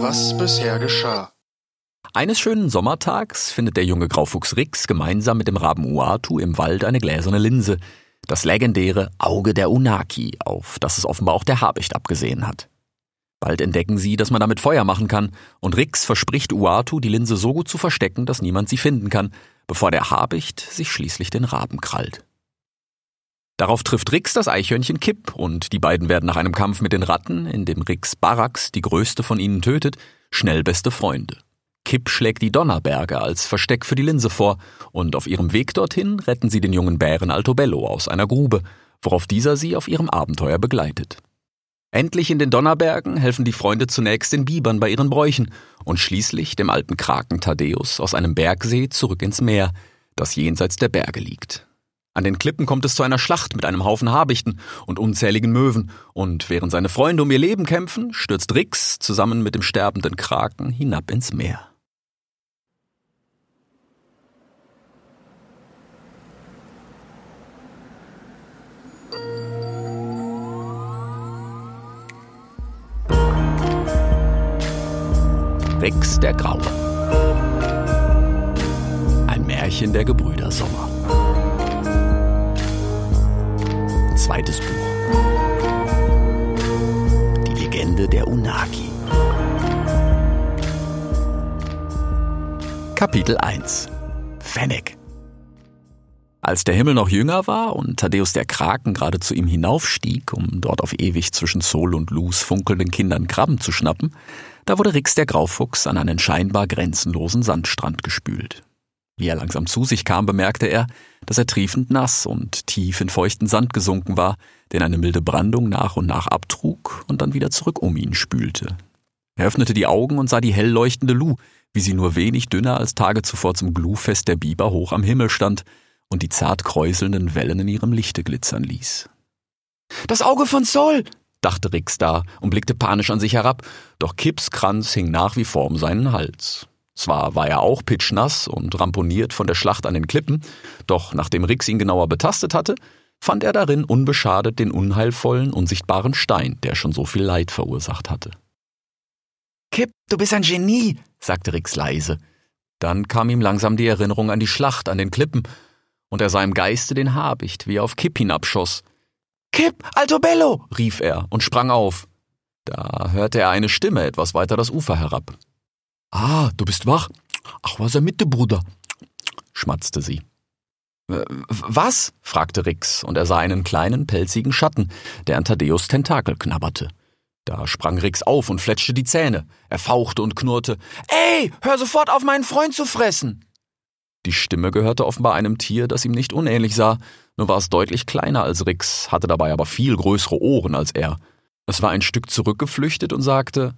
Was bisher geschah. Eines schönen Sommertags findet der junge Graufuchs Rix gemeinsam mit dem Raben Uatu im Wald eine gläserne Linse, das legendäre Auge der Unaki, auf das es offenbar auch der Habicht abgesehen hat. Bald entdecken sie, dass man damit Feuer machen kann, und Rix verspricht Uatu, die Linse so gut zu verstecken, dass niemand sie finden kann, bevor der Habicht sich schließlich den Raben krallt. Darauf trifft Rix das Eichhörnchen Kipp und die beiden werden nach einem Kampf mit den Ratten, in dem Rix Barax, die größte von ihnen, tötet, schnell beste Freunde. Kipp schlägt die Donnerberge als Versteck für die Linse vor und auf ihrem Weg dorthin retten sie den jungen Bären Altobello aus einer Grube, worauf dieser sie auf ihrem Abenteuer begleitet. Endlich in den Donnerbergen helfen die Freunde zunächst den Bibern bei ihren Bräuchen und schließlich dem alten Kraken Thaddeus aus einem Bergsee zurück ins Meer, das jenseits der Berge liegt. An den Klippen kommt es zu einer Schlacht mit einem Haufen Habichten und unzähligen Möwen, und während seine Freunde um ihr Leben kämpfen, stürzt Rix zusammen mit dem sterbenden Kraken hinab ins Meer. Rix der Graue. Ein Märchen der Gebrüder Sommer. Zweites Buch. Die Legende der Unagi. Kapitel 1 Fennec Als der Himmel noch jünger war und Thaddeus der Kraken gerade zu ihm hinaufstieg, um dort auf ewig zwischen Sol und Luz funkelnden Kindern Krabben zu schnappen, da wurde Rix der Graufuchs an einen scheinbar grenzenlosen Sandstrand gespült. Wie er langsam zu sich kam, bemerkte er, dass er triefend nass und tief in feuchten Sand gesunken war, den eine milde Brandung nach und nach abtrug und dann wieder zurück um ihn spülte. Er öffnete die Augen und sah die hell leuchtende Lu, wie sie nur wenig dünner als Tage zuvor zum Glufest der Biber hoch am Himmel stand und die zart kräuselnden Wellen in ihrem Lichte glitzern ließ. Das Auge von Sol! dachte Rix da und blickte panisch an sich herab, doch Kips Kranz hing nach wie vor um seinen Hals. Zwar war er auch pitschnass und ramponiert von der Schlacht an den Klippen, doch nachdem Rix ihn genauer betastet hatte, fand er darin unbeschadet den unheilvollen, unsichtbaren Stein, der schon so viel Leid verursacht hatte. Kip, du bist ein Genie, sagte Rix leise. Dann kam ihm langsam die Erinnerung an die Schlacht an den Klippen, und er sah im Geiste den Habicht, wie er auf Kipp hinabschoss. Kipp, Altobello! rief er und sprang auf. Da hörte er eine Stimme etwas weiter das Ufer herab. Ah, du bist wach? Ach, was er mit dir, Bruder? schmatzte sie. Was? fragte Rix, und er sah einen kleinen, pelzigen Schatten, der an Thaddeus Tentakel knabberte. Da sprang Rix auf und fletschte die Zähne. Er fauchte und knurrte. Ey, hör sofort auf, meinen Freund zu fressen! Die Stimme gehörte offenbar einem Tier, das ihm nicht unähnlich sah, nur war es deutlich kleiner als Rix, hatte dabei aber viel größere Ohren als er. Es war ein Stück zurückgeflüchtet und sagte,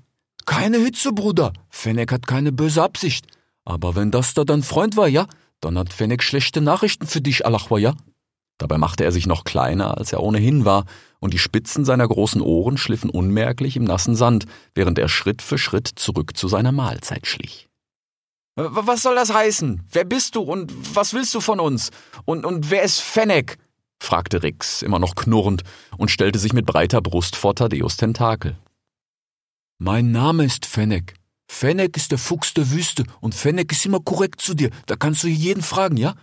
Keine Hitze, Bruder. Fennec hat keine böse Absicht. Aber wenn das da dein Freund war, ja, dann hat Fennec schlechte Nachrichten für dich, Alachwa, ja? Dabei machte er sich noch kleiner, als er ohnehin war, und die Spitzen seiner großen Ohren schliffen unmerklich im nassen Sand, während er Schritt für Schritt zurück zu seiner Mahlzeit schlich. Was soll das heißen? Wer bist du und was willst du von uns? Und, und wer ist Fennec? fragte Rix, immer noch knurrend, und stellte sich mit breiter Brust vor Thaddeus Tentakel. Mein Name ist Fennec. Fennec ist der Fuchs der Wüste und Fennec ist immer korrekt zu dir. Da kannst du jeden fragen, ja?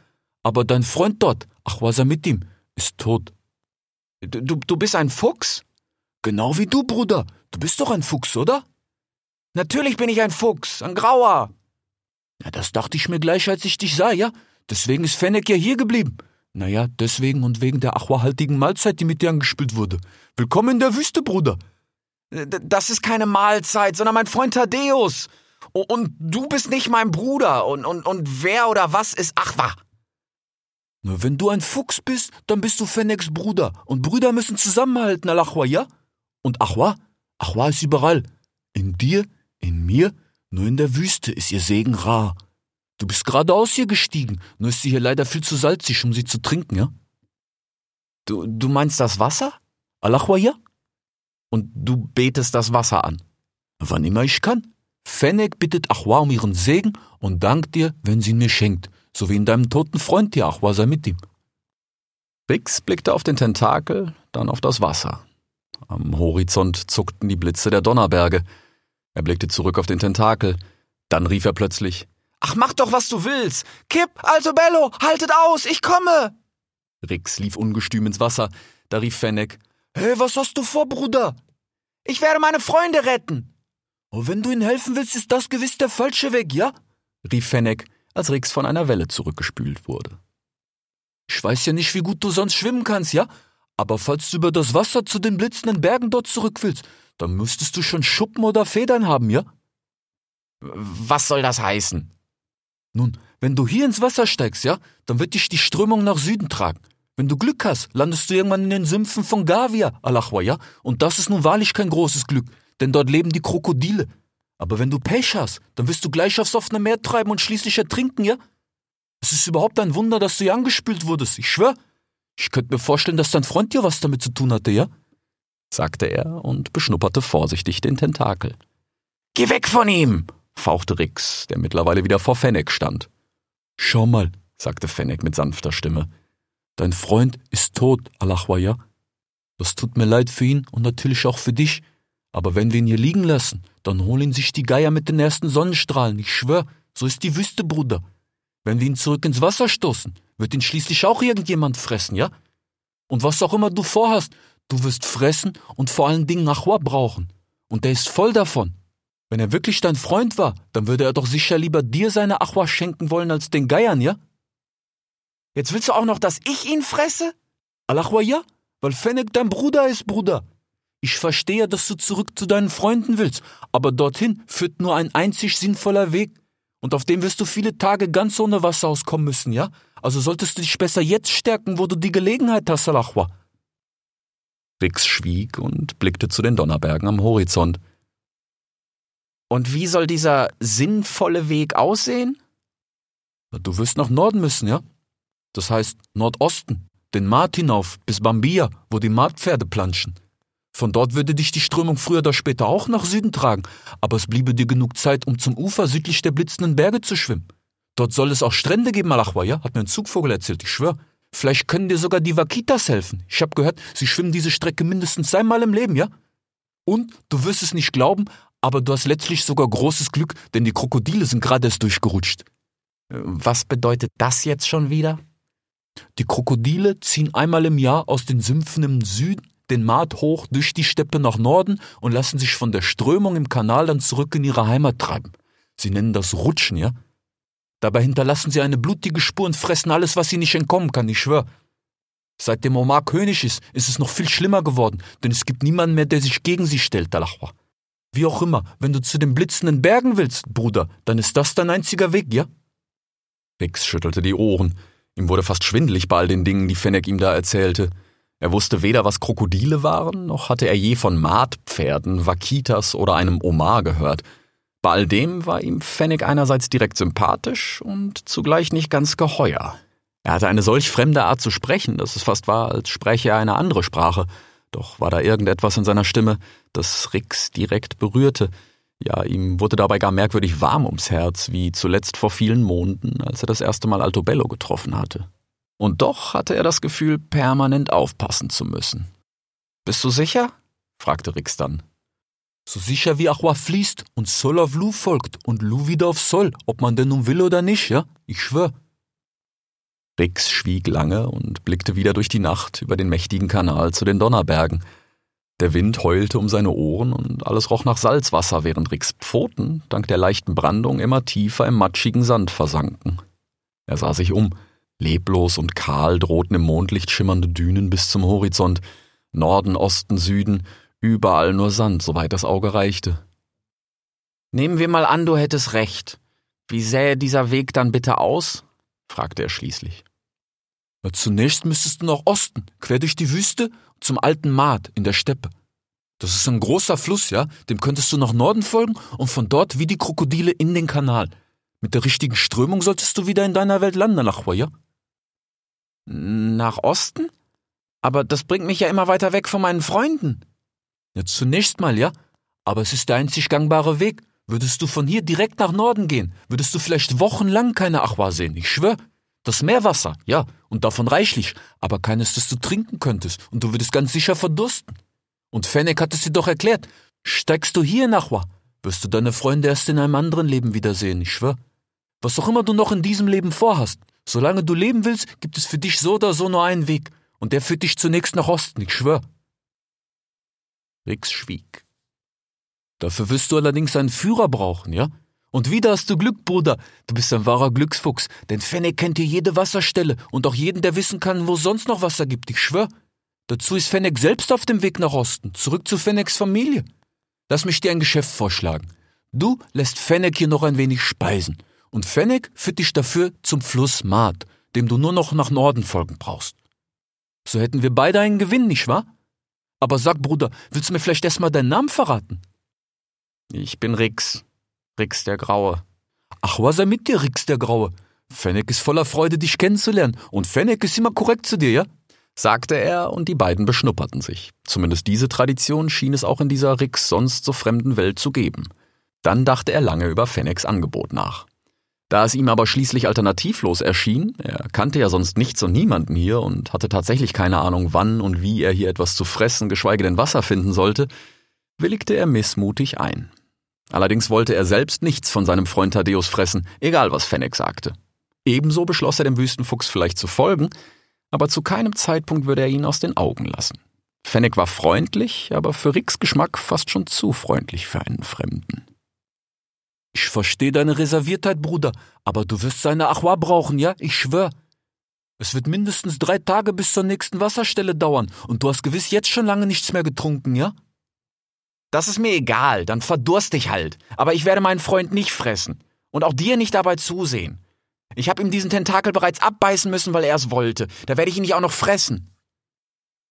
Aber dein Freund dort, ach, was er mit ihm, ist tot. Du, du bist ein Fuchs? Genau wie du, Bruder. Du bist doch ein Fuchs, oder? Natürlich bin ich ein Fuchs, ein Grauer. Ja, das dachte ich mir gleich, als ich dich sah, ja? Deswegen ist Fennec ja hier geblieben. Naja, deswegen und wegen der achwahaltigen Mahlzeit, die mit dir angespült wurde. Willkommen in der Wüste, Bruder. Das ist keine Mahlzeit, sondern mein Freund Thaddeus. Und du bist nicht mein Bruder. Und, und, und wer oder was ist Achwa? Na, wenn du ein Fuchs bist, dann bist du Fennecs Bruder. Und Brüder müssen zusammenhalten, Al-Achwa, ja? Und Achwa? Achwa ist überall. In dir, in mir, nur in der Wüste ist ihr Segen rar. Du bist geradeaus hier gestiegen, nur ist sie hier leider viel zu salzig, um sie zu trinken, ja? Du, du meinst das Wasser? Alachwa, ja? Und du betest das Wasser an. Wann immer ich kann. Fennec bittet Achwa um ihren Segen und dankt dir, wenn sie ihn mir schenkt, so wie in deinem toten Freund dir Achwa sei mit ihm. Bix blickte auf den Tentakel, dann auf das Wasser. Am Horizont zuckten die Blitze der Donnerberge. Er blickte zurück auf den Tentakel. Dann rief er plötzlich, Ach, mach doch, was du willst! Kipp, Alto Bello, haltet aus, ich komme! Rix lief ungestüm ins Wasser. Da rief Fennec, Hey, was hast du vor, Bruder? Ich werde meine Freunde retten. Oh, wenn du ihnen helfen willst, ist das gewiss der falsche Weg, ja? rief Fennec, als Rix von einer Welle zurückgespült wurde. Ich weiß ja nicht, wie gut du sonst schwimmen kannst, ja? Aber falls du über das Wasser zu den blitzenden Bergen dort zurück willst, dann müsstest du schon Schuppen oder Federn haben, ja? Was soll das heißen? Nun, wenn du hier ins Wasser steigst, ja, dann wird dich die Strömung nach Süden tragen. Wenn du Glück hast, landest du irgendwann in den Sümpfen von Gavia, Alachwa, ja? Und das ist nun wahrlich kein großes Glück, denn dort leben die Krokodile. Aber wenn du Pech hast, dann wirst du gleich aufs offene Meer treiben und schließlich ertrinken, ja? Es ist überhaupt ein Wunder, dass du hier angespült wurdest, ich schwör. Ich könnte mir vorstellen, dass dein Freund dir was damit zu tun hatte, ja? sagte er und beschnupperte vorsichtig den Tentakel. Geh weg von ihm! fauchte Rix, der mittlerweile wieder vor Fennec stand. Schau mal, sagte Fennec mit sanfter Stimme. Dein Freund ist tot, Alachwaya. Das tut mir leid für ihn und natürlich auch für dich. Aber wenn wir ihn hier liegen lassen, dann holen sich die Geier mit den ersten Sonnenstrahlen. Ich schwör, so ist die Wüste, Bruder. Wenn wir ihn zurück ins Wasser stoßen, wird ihn schließlich auch irgendjemand fressen, ja? Und was auch immer du vorhast, du wirst fressen und vor allen Dingen Achwa brauchen. Und er ist voll davon. Wenn er wirklich dein Freund war, dann würde er doch sicher lieber dir seine Achwa schenken wollen als den Geiern, ja? Jetzt willst du auch noch, dass ich ihn fresse? Alachwa ja, weil Fennec dein Bruder ist, Bruder. Ich verstehe, dass du zurück zu deinen Freunden willst, aber dorthin führt nur ein einzig sinnvoller Weg. Und auf dem wirst du viele Tage ganz ohne Wasser auskommen müssen, ja? Also solltest du dich besser jetzt stärken, wo du die Gelegenheit hast, Alachwa. Rix schwieg und blickte zu den Donnerbergen am Horizont. Und wie soll dieser sinnvolle Weg aussehen? Du wirst nach Norden müssen, ja? Das heißt Nordosten, den Mart hinauf bis Bambia, wo die Marktpferde planschen. Von dort würde dich die Strömung früher oder später auch nach Süden tragen, aber es bliebe dir genug Zeit, um zum Ufer südlich der blitzenden Berge zu schwimmen. Dort soll es auch Strände geben, Malachwa, ja? Hat mir ein Zugvogel erzählt, ich schwör. Vielleicht können dir sogar die Vakitas helfen. Ich hab gehört, sie schwimmen diese Strecke mindestens einmal im Leben, ja? Und, du wirst es nicht glauben, aber du hast letztlich sogar großes Glück, denn die Krokodile sind gerade erst durchgerutscht. Was bedeutet das jetzt schon wieder? Die Krokodile ziehen einmal im Jahr aus den Sümpfen im Süden den Maat hoch durch die Steppe nach Norden und lassen sich von der Strömung im Kanal dann zurück in ihre Heimat treiben. Sie nennen das Rutschen, ja? Dabei hinterlassen sie eine blutige Spur und fressen alles, was sie nicht entkommen kann, ich schwör. Seitdem Omar König ist, ist es noch viel schlimmer geworden, denn es gibt niemanden mehr, der sich gegen sie stellt, Dalachwa. Wie auch immer, wenn du zu den blitzenden Bergen willst, Bruder, dann ist das dein einziger Weg, ja? Rix schüttelte die Ohren. Ihm wurde fast schwindelig bei all den Dingen, die Fennec ihm da erzählte. Er wusste weder, was Krokodile waren, noch hatte er je von Maatpferden, Vakitas oder einem Omar gehört. Bei all dem war ihm Fennec einerseits direkt sympathisch und zugleich nicht ganz geheuer. Er hatte eine solch fremde Art zu sprechen, dass es fast war, als spräche er eine andere Sprache. Doch war da irgendetwas in seiner Stimme, das Rix direkt berührte. Ja, ihm wurde dabei gar merkwürdig warm ums Herz, wie zuletzt vor vielen Monden, als er das erste Mal Altobello getroffen hatte. Und doch hatte er das Gefühl, permanent aufpassen zu müssen. Bist du sicher? fragte Rix dann. So sicher wie Achwa fließt und Sol auf Lu folgt und Lu wieder auf Sol, ob man denn nun will oder nicht, ja? Ich schwör. Rix schwieg lange und blickte wieder durch die Nacht über den mächtigen Kanal zu den Donnerbergen. Der Wind heulte um seine Ohren und alles roch nach Salzwasser, während Ricks Pfoten, dank der leichten Brandung, immer tiefer im matschigen Sand versanken. Er sah sich um. Leblos und kahl drohten im Mondlicht schimmernde Dünen bis zum Horizont. Norden, Osten, Süden, überall nur Sand, soweit das Auge reichte. Nehmen wir mal an, du hättest recht. Wie sähe dieser Weg dann bitte aus? fragte er schließlich. Na, zunächst müsstest du nach Osten, quer durch die Wüste, zum alten Maat in der Steppe. Das ist ein großer Fluss, ja? Dem könntest du nach Norden folgen und von dort wie die Krokodile in den Kanal. Mit der richtigen Strömung solltest du wieder in deiner Welt landen, Nachwa, ja? Nach Osten? Aber das bringt mich ja immer weiter weg von meinen Freunden. Ja, zunächst mal, ja. Aber es ist der einzig gangbare Weg. Würdest du von hier direkt nach Norden gehen, würdest du vielleicht wochenlang keine Achwa sehen, ich schwör. Das Meerwasser, ja, und davon reichlich, aber keines, das du trinken könntest, und du würdest ganz sicher verdursten. Und Fennec hat es dir doch erklärt. Steigst du hier in Achwa, wirst du deine Freunde erst in einem anderen Leben wiedersehen, ich schwör. Was auch immer du noch in diesem Leben vorhast, solange du leben willst, gibt es für dich so oder so nur einen Weg, und der führt dich zunächst nach Osten, ich schwör. Rix schwieg. Dafür wirst du allerdings einen Führer brauchen, ja? Und wieder hast du Glück, Bruder. Du bist ein wahrer Glücksfuchs, denn Fennec kennt hier jede Wasserstelle und auch jeden, der wissen kann, wo es sonst noch Wasser gibt, ich schwör. Dazu ist Fennec selbst auf dem Weg nach Osten, zurück zu Fennecs Familie. Lass mich dir ein Geschäft vorschlagen. Du lässt Fennec hier noch ein wenig speisen und Fennec führt dich dafür zum Fluss Maat, dem du nur noch nach Norden folgen brauchst. So hätten wir beide einen Gewinn, nicht wahr? Aber sag, Bruder, willst du mir vielleicht erstmal deinen Namen verraten? Ich bin Rix. Rix der Graue. Ach, was sei mit dir, Rix der Graue? Fennec ist voller Freude, dich kennenzulernen. Und Fennec ist immer korrekt zu dir, ja? sagte er, und die beiden beschnupperten sich. Zumindest diese Tradition schien es auch in dieser Rix sonst so fremden Welt zu geben. Dann dachte er lange über Fennecs Angebot nach. Da es ihm aber schließlich alternativlos erschien, er kannte ja sonst nichts und niemanden hier und hatte tatsächlich keine Ahnung, wann und wie er hier etwas zu fressen, geschweige denn Wasser finden sollte, willigte er missmutig ein. Allerdings wollte er selbst nichts von seinem Freund Thaddeus fressen, egal was Fennec sagte. Ebenso beschloss er dem Wüstenfuchs vielleicht zu folgen, aber zu keinem Zeitpunkt würde er ihn aus den Augen lassen. Fennec war freundlich, aber für Ricks Geschmack fast schon zu freundlich für einen Fremden. Ich verstehe deine Reserviertheit, Bruder, aber du wirst seine Achwa brauchen, ja? Ich schwör. Es wird mindestens drei Tage bis zur nächsten Wasserstelle dauern und du hast gewiss jetzt schon lange nichts mehr getrunken, ja? Das ist mir egal, dann verdurst ich halt. Aber ich werde meinen Freund nicht fressen. Und auch dir nicht dabei zusehen. Ich habe ihm diesen Tentakel bereits abbeißen müssen, weil er es wollte. Da werde ich ihn nicht auch noch fressen.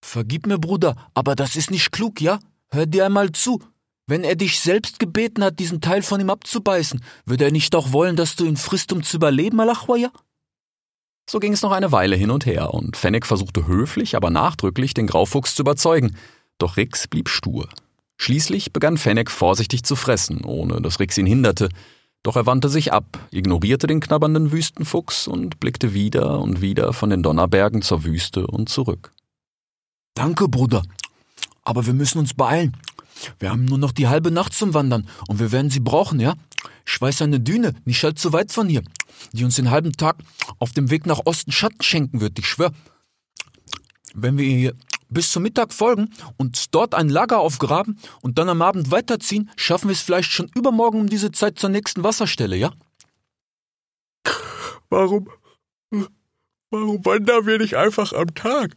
Vergib mir, Bruder, aber das ist nicht klug, ja? Hör dir einmal zu. Wenn er dich selbst gebeten hat, diesen Teil von ihm abzubeißen, würde er nicht doch wollen, dass du ihn frisst, um zu überleben, Alachwaya? So ging es noch eine Weile hin und her, und Fennec versuchte höflich, aber nachdrücklich, den Graufuchs zu überzeugen. Doch Rix blieb stur. Schließlich begann Fennec vorsichtig zu fressen, ohne dass Rix ihn hinderte, doch er wandte sich ab, ignorierte den knabbernden Wüstenfuchs und blickte wieder und wieder von den Donnerbergen zur Wüste und zurück. Danke, Bruder. Aber wir müssen uns beeilen. Wir haben nur noch die halbe Nacht zum Wandern und wir werden sie brauchen, ja? Ich weiß eine Düne, nicht allzu weit von hier, die uns den halben Tag auf dem Weg nach Osten Schatten schenken wird, ich schwör. Wenn wir hier bis zum Mittag folgen und dort ein Lager aufgraben und dann am Abend weiterziehen, schaffen wir es vielleicht schon übermorgen um diese Zeit zur nächsten Wasserstelle, ja? Warum, warum wandern wir nicht einfach am Tag?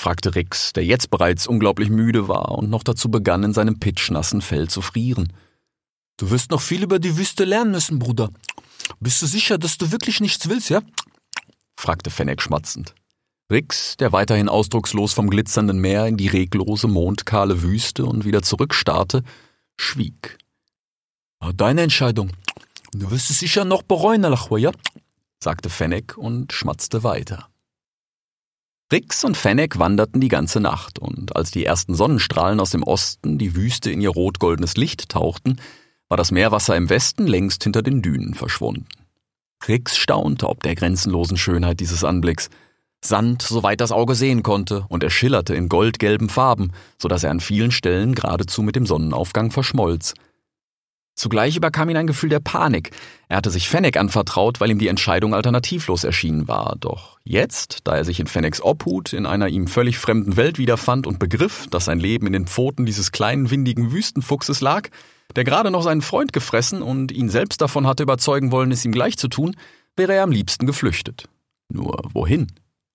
fragte Rix, der jetzt bereits unglaublich müde war und noch dazu begann, in seinem pitschnassen Fell zu frieren. Du wirst noch viel über die Wüste lernen müssen, Bruder. Bist du sicher, dass du wirklich nichts willst, ja? fragte Fennec schmatzend. Rix, der weiterhin ausdruckslos vom glitzernden Meer in die reglose, mondkahle Wüste und wieder zurückstarrte, schwieg. Deine Entscheidung. Du wirst es sicher noch bereuen, Alachwa, sagte Fennec und schmatzte weiter. Rix und Fennec wanderten die ganze Nacht, und als die ersten Sonnenstrahlen aus dem Osten die Wüste in ihr rot-goldenes Licht tauchten, war das Meerwasser im Westen längst hinter den Dünen verschwunden. Rix staunte ob der grenzenlosen Schönheit dieses Anblicks – Sand, soweit das Auge sehen konnte, und er schillerte in goldgelben Farben, so dass er an vielen Stellen geradezu mit dem Sonnenaufgang verschmolz. Zugleich überkam ihn ein Gefühl der Panik. Er hatte sich Fennec anvertraut, weil ihm die Entscheidung alternativlos erschienen war. Doch jetzt, da er sich in Fennecs Obhut in einer ihm völlig fremden Welt wiederfand und begriff, dass sein Leben in den Pfoten dieses kleinen, windigen Wüstenfuchses lag, der gerade noch seinen Freund gefressen und ihn selbst davon hatte überzeugen wollen, es ihm gleich zu tun, wäre er am liebsten geflüchtet. Nur wohin?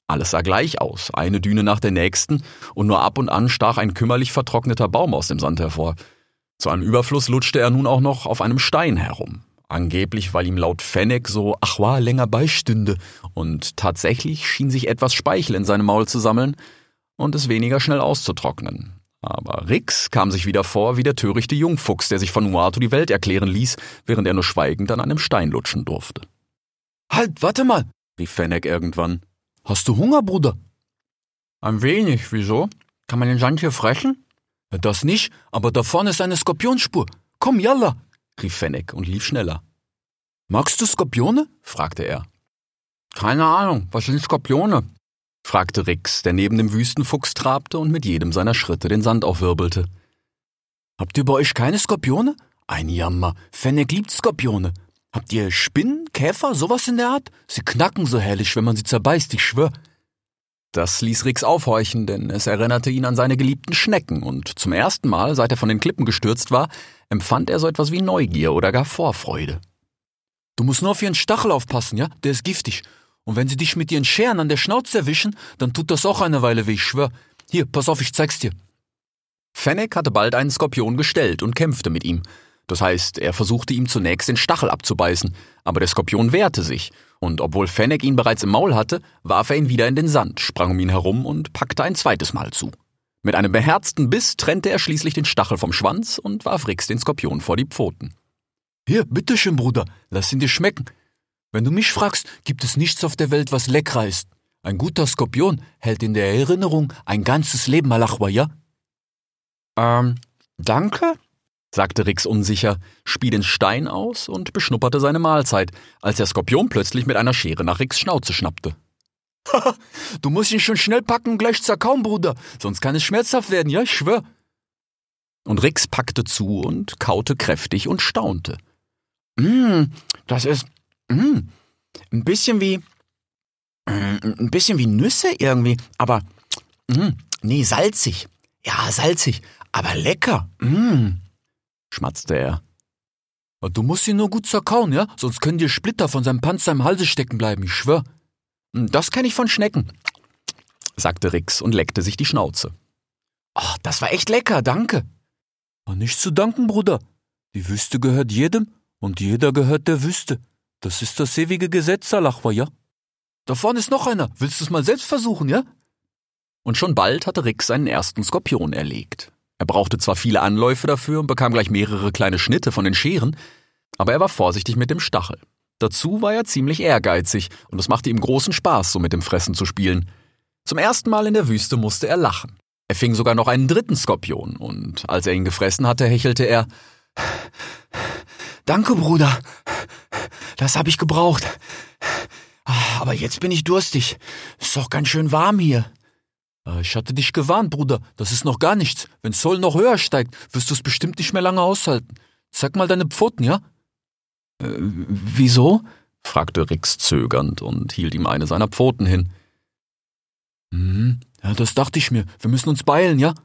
Alles sah gleich aus, eine Düne nach der nächsten, und nur ab und an stach ein kümmerlich vertrockneter Baum aus dem Sand hervor. Zu einem Überfluss lutschte er nun auch noch auf einem Stein herum. Angeblich, weil ihm laut Fennec so Achwa länger beistünde, und tatsächlich schien sich etwas Speichel in seinem Maul zu sammeln und es weniger schnell auszutrocknen. Aber Rix kam sich wieder vor wie der törichte Jungfuchs, der sich von Nuatu die Welt erklären ließ, während er nur schweigend an einem Stein lutschen durfte. Halt, warte mal, rief Fennec irgendwann. Hast du Hunger, Bruder? Ein wenig, wieso? Kann man den Sand hier frechen? Das nicht, aber da vorne ist eine Skorpionspur. Komm, yalla, rief Fennec und lief schneller. Magst du Skorpione? fragte er. Keine Ahnung, was sind Skorpione? fragte Rix, der neben dem Wüstenfuchs trabte und mit jedem seiner Schritte den Sand aufwirbelte. Habt ihr bei euch keine Skorpione? Ein Jammer. Fennec liebt Skorpione. Habt ihr Spinnen, Käfer, sowas in der Art? Sie knacken so herrlich, wenn man sie zerbeißt, ich schwör. Das ließ Rix aufhorchen, denn es erinnerte ihn an seine geliebten Schnecken, und zum ersten Mal, seit er von den Klippen gestürzt war, empfand er so etwas wie Neugier oder gar Vorfreude. Du musst nur auf ihren Stachel aufpassen, ja? Der ist giftig. Und wenn sie dich mit ihren Scheren an der Schnauze erwischen, dann tut das auch eine Weile weh, ich schwör. Hier, pass auf, ich zeig's dir. Fennec hatte bald einen Skorpion gestellt und kämpfte mit ihm. Das heißt, er versuchte ihm zunächst den Stachel abzubeißen, aber der Skorpion wehrte sich, und obwohl Fennec ihn bereits im Maul hatte, warf er ihn wieder in den Sand, sprang um ihn herum und packte ein zweites Mal zu. Mit einem beherzten Biss trennte er schließlich den Stachel vom Schwanz und warf Rix den Skorpion vor die Pfoten. Hier, bitteschön, Bruder, lass ihn dir schmecken. Wenn du mich fragst, gibt es nichts auf der Welt, was leckerer ist. Ein guter Skorpion hält in der Erinnerung ein ganzes Leben, Malachwa, ja? Ähm, danke? Sagte Rix unsicher, spie den Stein aus und beschnupperte seine Mahlzeit, als der Skorpion plötzlich mit einer Schere nach Rix Schnauze schnappte. du musst ihn schon schnell packen und gleich zerkauen, Bruder, sonst kann es schmerzhaft werden, ja, ich schwör. Und Rix packte zu und kaute kräftig und staunte. Mm, das ist mm, ein bisschen wie mm, ein bisschen wie Nüsse irgendwie, aber mm, nee, salzig. Ja, salzig, aber lecker. Mm schmatzte er. Du musst ihn nur gut zerkauen, ja? Sonst können dir Splitter von seinem Panzer im Halse stecken bleiben, ich schwör. Hm, das kenne ich von Schnecken, sagte Rix und leckte sich die Schnauze. Oh, das war echt lecker, danke. Nicht zu danken, Bruder. Die Wüste gehört jedem und jeder gehört der Wüste. Das ist das ewige Gesetz, Salachwa, ja? Da vorne ist noch einer. Willst du es mal selbst versuchen, ja? Und schon bald hatte Rix seinen ersten Skorpion erlegt. Er brauchte zwar viele Anläufe dafür und bekam gleich mehrere kleine Schnitte von den Scheren, aber er war vorsichtig mit dem Stachel. Dazu war er ziemlich ehrgeizig und es machte ihm großen Spaß, so mit dem Fressen zu spielen. Zum ersten Mal in der Wüste musste er lachen. Er fing sogar noch einen dritten Skorpion und als er ihn gefressen hatte, hechelte er Danke, Bruder. Das habe ich gebraucht. Aber jetzt bin ich durstig. Ist doch ganz schön warm hier. Äh, ich hatte dich gewarnt, Bruder. Das ist noch gar nichts. Wenn Zoll noch höher steigt, wirst du es bestimmt nicht mehr lange aushalten. Zeig mal deine Pfoten, ja? Äh, wieso? fragte Rix zögernd und hielt ihm eine seiner Pfoten hin. Hm, ja, das dachte ich mir. Wir müssen uns beeilen, ja?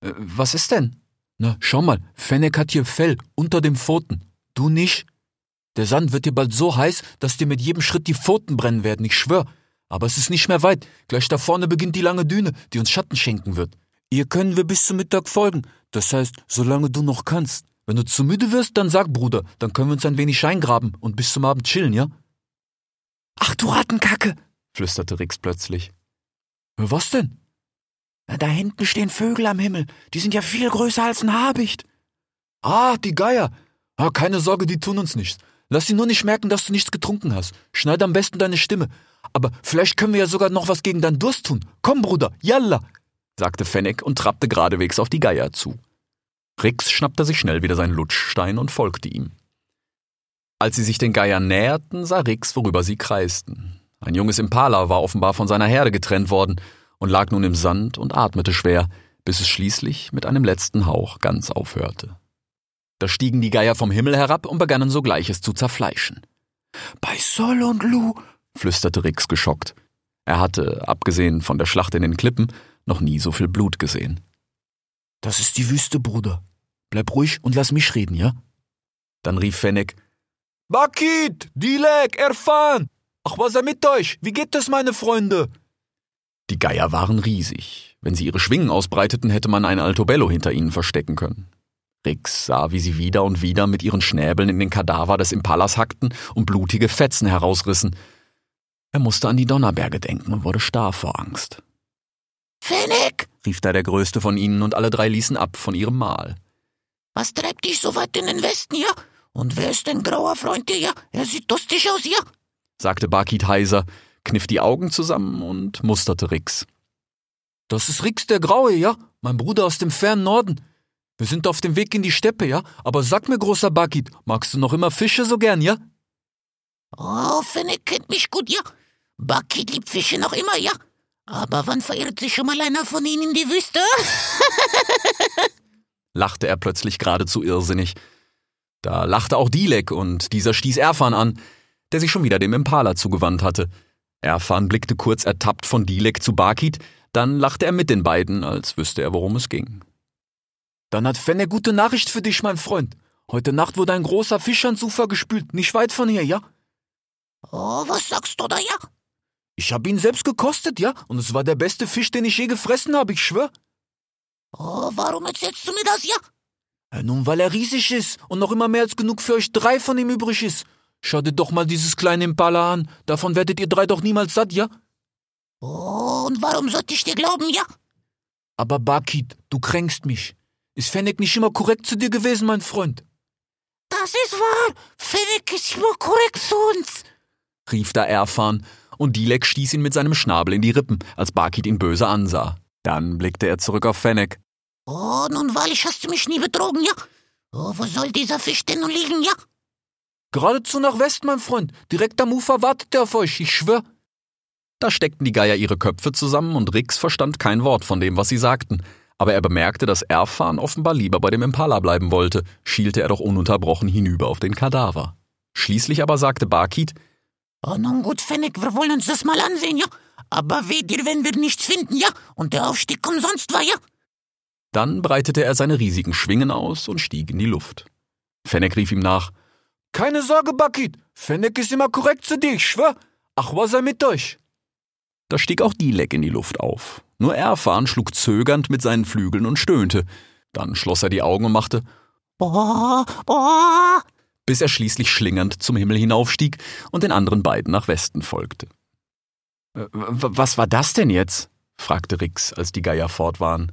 Äh, was ist denn? Na, schau mal, Fennec hat hier Fell unter den Pfoten. Du nicht? Der Sand wird dir bald so heiß, dass dir mit jedem Schritt die Pfoten brennen werden, ich schwör. Aber es ist nicht mehr weit. Gleich da vorne beginnt die lange Düne, die uns Schatten schenken wird. Ihr können wir bis zum Mittag folgen. Das heißt, solange du noch kannst. Wenn du zu müde wirst, dann sag, Bruder, dann können wir uns ein wenig eingraben und bis zum Abend chillen, ja? Ach du Rattenkacke, flüsterte Rix plötzlich. Was denn? Da hinten stehen Vögel am Himmel. Die sind ja viel größer als ein Habicht. Ah, die Geier. Ah, keine Sorge, die tun uns nichts. Lass sie nur nicht merken, dass du nichts getrunken hast. Schneid am besten deine Stimme. Aber vielleicht können wir ja sogar noch was gegen deinen Durst tun. Komm, Bruder, yalla, sagte Fennec und trappte geradewegs auf die Geier zu. Rix schnappte sich schnell wieder seinen Lutschstein und folgte ihm. Als sie sich den Geiern näherten, sah Rix, worüber sie kreisten. Ein junges Impala war offenbar von seiner Herde getrennt worden und lag nun im Sand und atmete schwer, bis es schließlich mit einem letzten Hauch ganz aufhörte. Da stiegen die Geier vom Himmel herab und begannen sogleich es zu zerfleischen. Bei Sol und Lu flüsterte Rix geschockt. Er hatte, abgesehen von der Schlacht in den Klippen, noch nie so viel Blut gesehen. Das ist die Wüste, Bruder. Bleib ruhig und lass mich reden, ja? Dann rief Fennec. Bakit, Dilek, Erfan! Ach, was er mit euch? Wie geht es, meine Freunde? Die Geier waren riesig. Wenn sie ihre Schwingen ausbreiteten, hätte man ein Altobello hinter ihnen verstecken können. Rix sah, wie sie wieder und wieder mit ihren Schnäbeln in den Kadaver des Impalas hackten und blutige Fetzen herausrissen, er musste an die Donnerberge denken und wurde starr vor Angst. Fennec, rief da der größte von ihnen, und alle drei ließen ab von ihrem Mahl. Was treibt dich so weit in den Westen, ja? Und wer ist dein grauer Freund hier? Er sieht durstig aus, ja? sagte Bakit heiser, kniff die Augen zusammen und musterte Rix. Das ist Rix der Graue, ja? Mein Bruder aus dem fernen Norden. Wir sind auf dem Weg in die Steppe, ja? Aber sag mir, großer Bakit, magst du noch immer Fische so gern, ja? Oh, Fennec kennt mich gut, ja? Bucky liebt Fische noch immer, ja? Aber wann verirrt sich schon mal einer von ihnen in die Wüste? lachte er plötzlich geradezu irrsinnig. Da lachte auch Dilek und dieser stieß Erfan an, der sich schon wieder dem Impala zugewandt hatte. Erfan blickte kurz ertappt von Dilek zu Bakit, dann lachte er mit den beiden, als wüsste er, worum es ging. Dann hat Fenne gute Nachricht für dich, mein Freund. Heute Nacht wurde ein großer Fisch ans Ufer gespült, nicht weit von hier, ja? Oh, was sagst du da, ja? Ich hab ihn selbst gekostet, ja? Und es war der beste Fisch, den ich je gefressen habe, ich schwör. Oh, warum erzählst du mir das, ja? ja? Nun, weil er riesig ist und noch immer mehr als genug für euch drei von ihm übrig ist. Schaut dir doch mal dieses kleine Impala an. Davon werdet ihr drei doch niemals satt, ja? Oh, und warum sollte ich dir glauben, ja? Aber Bakit, du kränkst mich. Ist Fennec nicht immer korrekt zu dir gewesen, mein Freund? Das ist wahr. Fennec ist immer korrekt zu uns, rief da Erfan, und Dilek stieß ihn mit seinem Schnabel in die Rippen, als Bakit ihn böse ansah. Dann blickte er zurück auf Fennec. Oh, nun wahrlich hast du mich nie betrogen, ja? Oh, wo soll dieser Fisch denn nun liegen, ja? Geradezu nach West, mein Freund. Direkt am Ufer wartet er auf euch, ich schwör. Da steckten die Geier ihre Köpfe zusammen und Rix verstand kein Wort von dem, was sie sagten. Aber er bemerkte, dass Erfan offenbar lieber bei dem Impala bleiben wollte, schielte er doch ununterbrochen hinüber auf den Kadaver. Schließlich aber sagte Barkit, Oh, nun gut, Fennec, wir wollen uns das mal ansehen, ja? Aber weh dir, wenn wir nichts finden, ja? Und der Aufstieg umsonst war, ja? Dann breitete er seine riesigen Schwingen aus und stieg in die Luft. Fennec rief ihm nach, keine Sorge, Bakit. Fennec ist immer korrekt zu dir, ich schwör. Ach, was sei mit euch? Da stieg auch Dilek in die Luft auf. Nur Erfan schlug zögernd mit seinen Flügeln und stöhnte. Dann schloss er die Augen und machte Boah, boah, bis er schließlich schlingernd zum Himmel hinaufstieg und den anderen beiden nach Westen folgte. Äh, was war das denn jetzt? fragte Rix, als die Geier fort waren.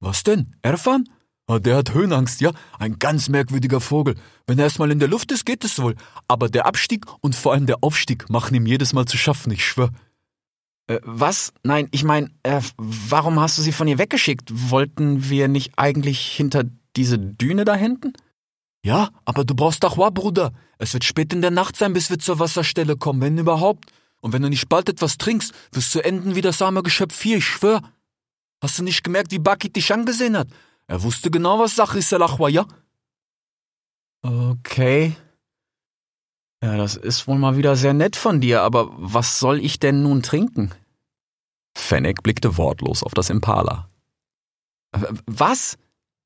Was denn? Erfan? Ah, der hat Höhenangst, ja? Ein ganz merkwürdiger Vogel. Wenn er erstmal in der Luft ist, geht es wohl. Aber der Abstieg und vor allem der Aufstieg machen ihm jedes Mal zu schaffen, ich schwör. Äh, was? Nein, ich meine, äh, warum hast du sie von ihr weggeschickt? Wollten wir nicht eigentlich hinter diese Düne da hinten? Ja, aber du brauchst Dachwa, Bruder. Es wird spät in der Nacht sein, bis wir zur Wasserstelle kommen, wenn überhaupt. Und wenn du nicht bald etwas trinkst, wirst du enden wie das arme Geschöpf hier, ich schwör. Hast du nicht gemerkt, wie Bakit dich angesehen hat? Er wusste genau, was Sache ist, Al ja? Okay. Ja, das ist wohl mal wieder sehr nett von dir, aber was soll ich denn nun trinken? Fennec blickte wortlos auf das Impala. Was?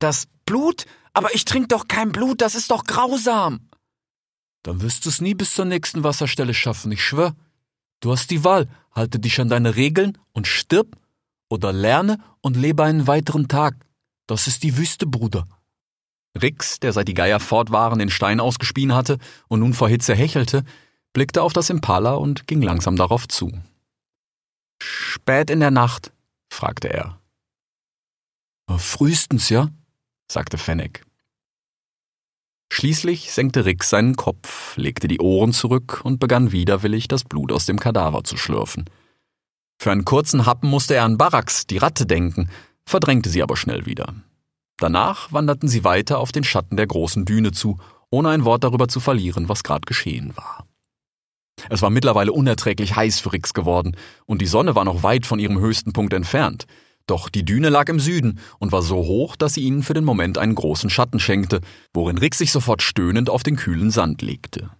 Das Blut? Aber ich trinke doch kein Blut, das ist doch grausam. Dann wirst du es nie bis zur nächsten Wasserstelle schaffen, ich schwör. Du hast die Wahl, halte dich an deine Regeln und stirb oder lerne und lebe einen weiteren Tag. Das ist die Wüste, Bruder. Rix, der seit die Geier fort waren den Stein ausgespien hatte und nun vor Hitze hechelte, blickte auf das Impala und ging langsam darauf zu. Spät in der Nacht? fragte er. Frühestens, ja? Sagte Fennec. Schließlich senkte Rix seinen Kopf, legte die Ohren zurück und begann widerwillig das Blut aus dem Kadaver zu schlürfen. Für einen kurzen Happen musste er an Barax, die Ratte, denken, verdrängte sie aber schnell wieder. Danach wanderten sie weiter auf den Schatten der großen Düne zu, ohne ein Wort darüber zu verlieren, was gerade geschehen war. Es war mittlerweile unerträglich heiß für Rix geworden, und die Sonne war noch weit von ihrem höchsten Punkt entfernt. Doch die Düne lag im Süden und war so hoch, dass sie ihnen für den Moment einen großen Schatten schenkte, worin Rix sich sofort stöhnend auf den kühlen Sand legte.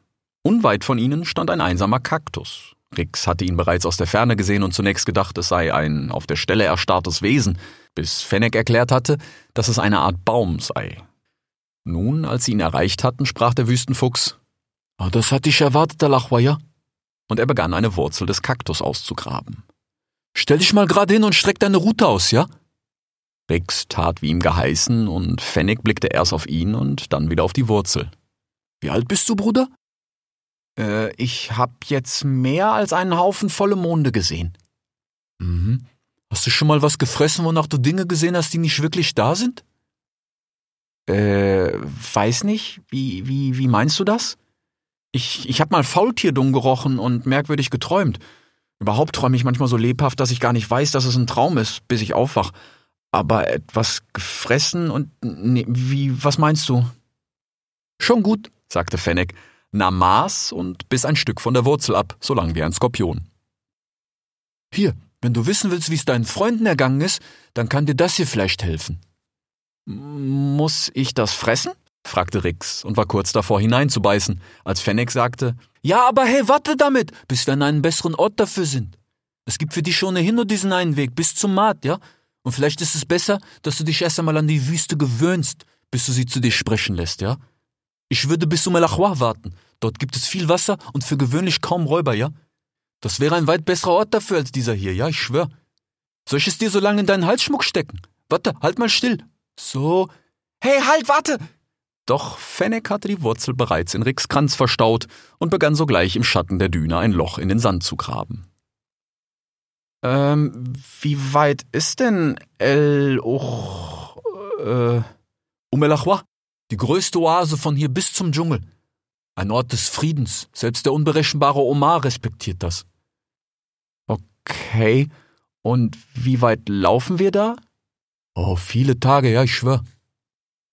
Unweit von ihnen stand ein einsamer Kaktus. Rix hatte ihn bereits aus der Ferne gesehen und zunächst gedacht, es sei ein auf der Stelle erstarrtes Wesen, bis Fennec erklärt hatte, dass es eine Art Baum sei. Nun, als sie ihn erreicht hatten, sprach der Wüstenfuchs, oh, das hatte ich erwartet, Alachwaya. Und er begann eine Wurzel des Kaktus auszugraben. Stell dich mal gerade hin und streck deine Rute aus, ja? Rix tat wie ihm geheißen und Fennec blickte erst auf ihn und dann wieder auf die Wurzel. Wie alt bist du, Bruder? Äh, ich hab jetzt mehr als einen Haufen volle Monde gesehen. Mhm. Hast du schon mal was gefressen, wonach du Dinge gesehen hast, die nicht wirklich da sind? Äh, weiß nicht. Wie, wie, wie meinst du das? Ich, ich hab mal Faultierdung gerochen und merkwürdig geträumt. Überhaupt träume ich manchmal so lebhaft, dass ich gar nicht weiß, dass es ein Traum ist, bis ich aufwach. Aber etwas gefressen und. Nee, wie, was meinst du? Schon gut, sagte Fennec nahm Maß und biss ein Stück von der Wurzel ab, so lang wie ein Skorpion. Hier, wenn du wissen willst, wie es deinen Freunden ergangen ist, dann kann dir das hier vielleicht helfen. Muss ich das fressen? Fragte Rix und war kurz davor hineinzubeißen, als Fennec sagte, Ja, aber hey, warte damit, bis wir an einen besseren Ort dafür sind. Es gibt für dich ohnehin nur diesen einen Weg, bis zum Mat, ja? Und vielleicht ist es besser, dass du dich erst einmal an die Wüste gewöhnst, bis du sie zu dir sprechen lässt, ja? Ich würde bis zum Elachwa warten. Dort gibt es viel Wasser und für gewöhnlich kaum Räuber, ja? Das wäre ein weit besserer Ort dafür als dieser hier, ja, ich schwör. Soll ich es dir so lange in deinen Halsschmuck stecken? Warte, halt mal still. So. Hey, halt, warte! Doch Fennec hatte die Wurzel bereits in Ricks Kranz verstaut und begann sogleich im Schatten der Düne ein Loch in den Sand zu graben. Ähm, wie weit ist denn El Och, äh, Um Elachwa, die größte Oase von hier bis zum Dschungel. Ein Ort des Friedens. Selbst der unberechenbare Omar respektiert das. okay. Und wie weit laufen wir da? Oh, viele Tage, ja, ich schwör.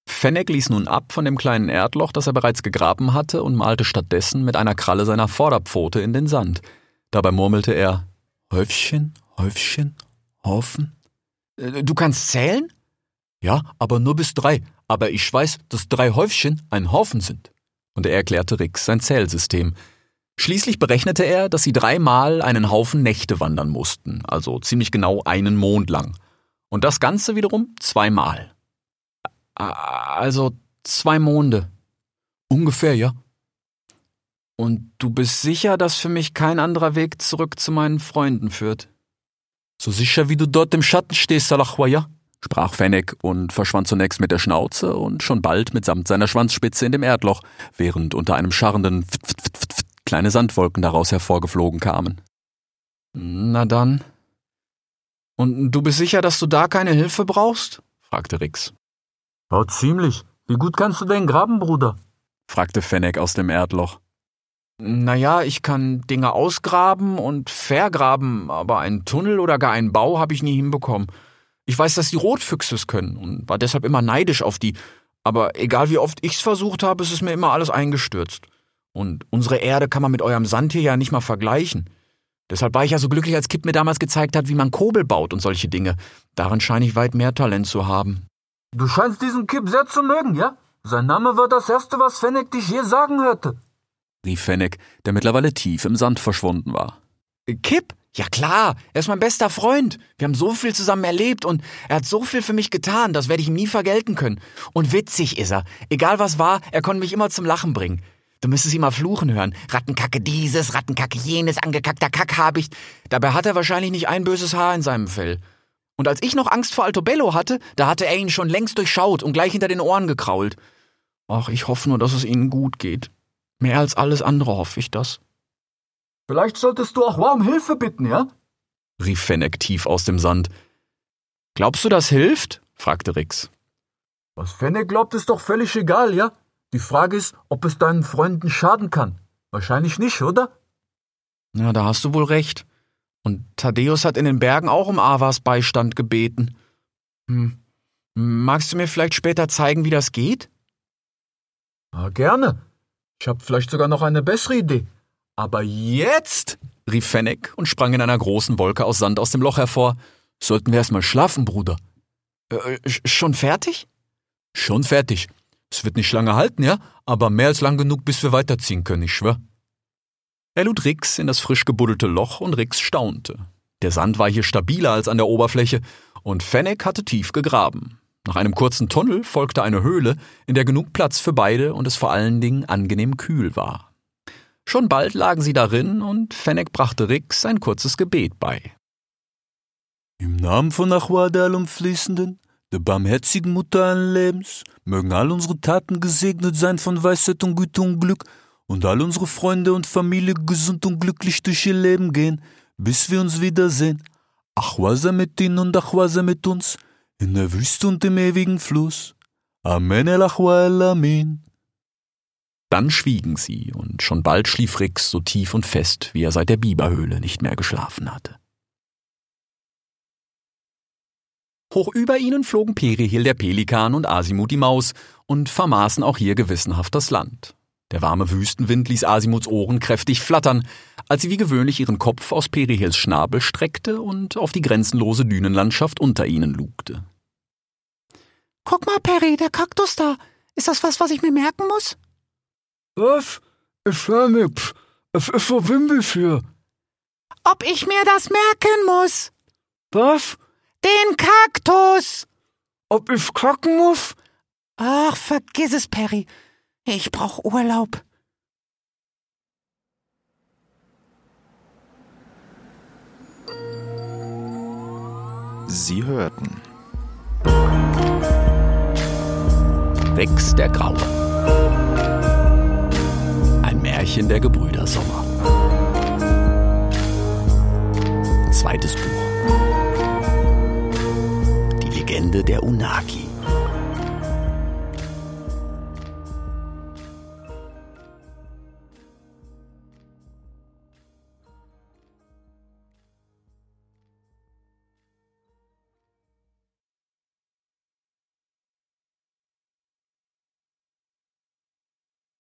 Fennec ließ nun ab von dem kleinen Erdloch, das er bereits gegraben hatte, und malte stattdessen mit einer Kralle seiner Vorderpfote in den Sand. Dabei murmelte er Häufchen, Häufchen, Haufen. Äh, Du kannst zählen? Ja, aber nur bis drei. Aber ich weiß, dass drei Häufchen ein Haufen sind. und er erklärte Rix sein Zählsystem. Schließlich berechnete er, dass sie dreimal einen Haufen Nächte wandern mussten, also ziemlich genau einen Mond lang. Und das Ganze wiederum zweimal. Also zwei Monde. Ungefähr, ja. Und du bist sicher, dass für mich kein anderer Weg zurück zu meinen Freunden führt? So sicher wie du dort im Schatten stehst, Salachwa, ja? sprach Fennec und verschwand zunächst mit der Schnauze und schon bald mitsamt seiner Schwanzspitze in dem Erdloch, während unter einem scharrenden Pft, Pft, Pft, Pft kleine Sandwolken daraus hervorgeflogen kamen. Na dann. Und du bist sicher, dass du da keine Hilfe brauchst? fragte Rix. Ja, ziemlich. Wie gut kannst du denn graben, Bruder? fragte Fennec aus dem Erdloch. Naja, ich kann Dinge ausgraben und vergraben, aber einen Tunnel oder gar einen Bau habe ich nie hinbekommen. Ich weiß, dass die Rotfüchse es können und war deshalb immer neidisch auf die, aber egal wie oft ich's versucht habe, ist es mir immer alles eingestürzt. Und unsere Erde kann man mit eurem Sand hier ja nicht mal vergleichen. Deshalb war ich ja so glücklich, als Kip mir damals gezeigt hat, wie man Kobel baut und solche Dinge. Darin scheine ich weit mehr Talent zu haben. Du scheinst diesen Kip sehr zu mögen, ja? Sein Name war das Erste, was Fennec dich je sagen hörte. rief Fennec, der mittlerweile tief im Sand verschwunden war. Kip? Ja klar, er ist mein bester Freund. Wir haben so viel zusammen erlebt und er hat so viel für mich getan, das werde ich ihm nie vergelten können. Und witzig ist er. Egal was war, er konnte mich immer zum Lachen bringen. Du müsstest ihn mal fluchen hören. Rattenkacke dieses, Rattenkacke jenes, angekackter Kackhabicht. Dabei hat er wahrscheinlich nicht ein böses Haar in seinem Fell. Und als ich noch Angst vor Altobello hatte, da hatte er ihn schon längst durchschaut und gleich hinter den Ohren gekrault. Ach, ich hoffe nur, dass es ihnen gut geht. Mehr als alles andere hoffe ich das. Vielleicht solltest du auch warm Hilfe bitten, ja? rief Fennec tief aus dem Sand. Glaubst du, das hilft? fragte Rix. Was Fennec glaubt, ist doch völlig egal, ja? Die Frage ist, ob es deinen Freunden schaden kann. Wahrscheinlich nicht, oder? Ja, da hast du wohl recht. Und Thaddeus hat in den Bergen auch um Avas Beistand gebeten. Hm. Magst du mir vielleicht später zeigen, wie das geht? Na, gerne. Ich habe vielleicht sogar noch eine bessere Idee. Aber jetzt, rief Fennec und sprang in einer großen Wolke aus Sand aus dem Loch hervor. Sollten wir erstmal schlafen, Bruder. Äh, schon fertig? Schon fertig. Es wird nicht lange halten, ja? Aber mehr als lang genug, bis wir weiterziehen können, ich schwör. Er lud Rix in das frisch gebuddelte Loch und Rix staunte. Der Sand war hier stabiler als an der Oberfläche und Fennec hatte tief gegraben. Nach einem kurzen Tunnel folgte eine Höhle, in der genug Platz für beide und es vor allen Dingen angenehm kühl war. Schon bald lagen sie darin und Fennec brachte Rix ein kurzes Gebet bei. Im Namen von Achwa der Allumfließenden, der barmherzigen Mutter allen Lebens, mögen all unsere Taten gesegnet sein von Weisheit und Güte und Glück und all unsere Freunde und Familie gesund und glücklich durch ihr Leben gehen, bis wir uns wiedersehen. Achwa sei mit ihnen und Achwa sei mit uns, in der Wüste und im ewigen Fluss. Amen el Achwa el Amin. Dann schwiegen sie, und schon bald schlief Rix so tief und fest, wie er seit der Biberhöhle nicht mehr geschlafen hatte. Hoch über ihnen flogen Perihil der Pelikan und Asimut die Maus und vermaßen auch hier gewissenhaft das Land. Der warme Wüstenwind ließ Asimuts Ohren kräftig flattern, als sie wie gewöhnlich ihren Kopf aus Perihils Schnabel streckte und auf die grenzenlose Dünenlandschaft unter ihnen lugte. Guck mal, Perry, der Kaktus da. Ist das was, was ich mir merken muss? Was? Ich war nix. Es ist so windig hier. Ob ich mir das merken muss? Was? Den Kaktus! Ob ich kacken muss? Ach, vergiss es, Perry. Ich brauch Urlaub. Sie hörten Wex der Graue. Ein Märchen der Gebrüder Sommer. Zweites Buch. Die Legende der Unagi.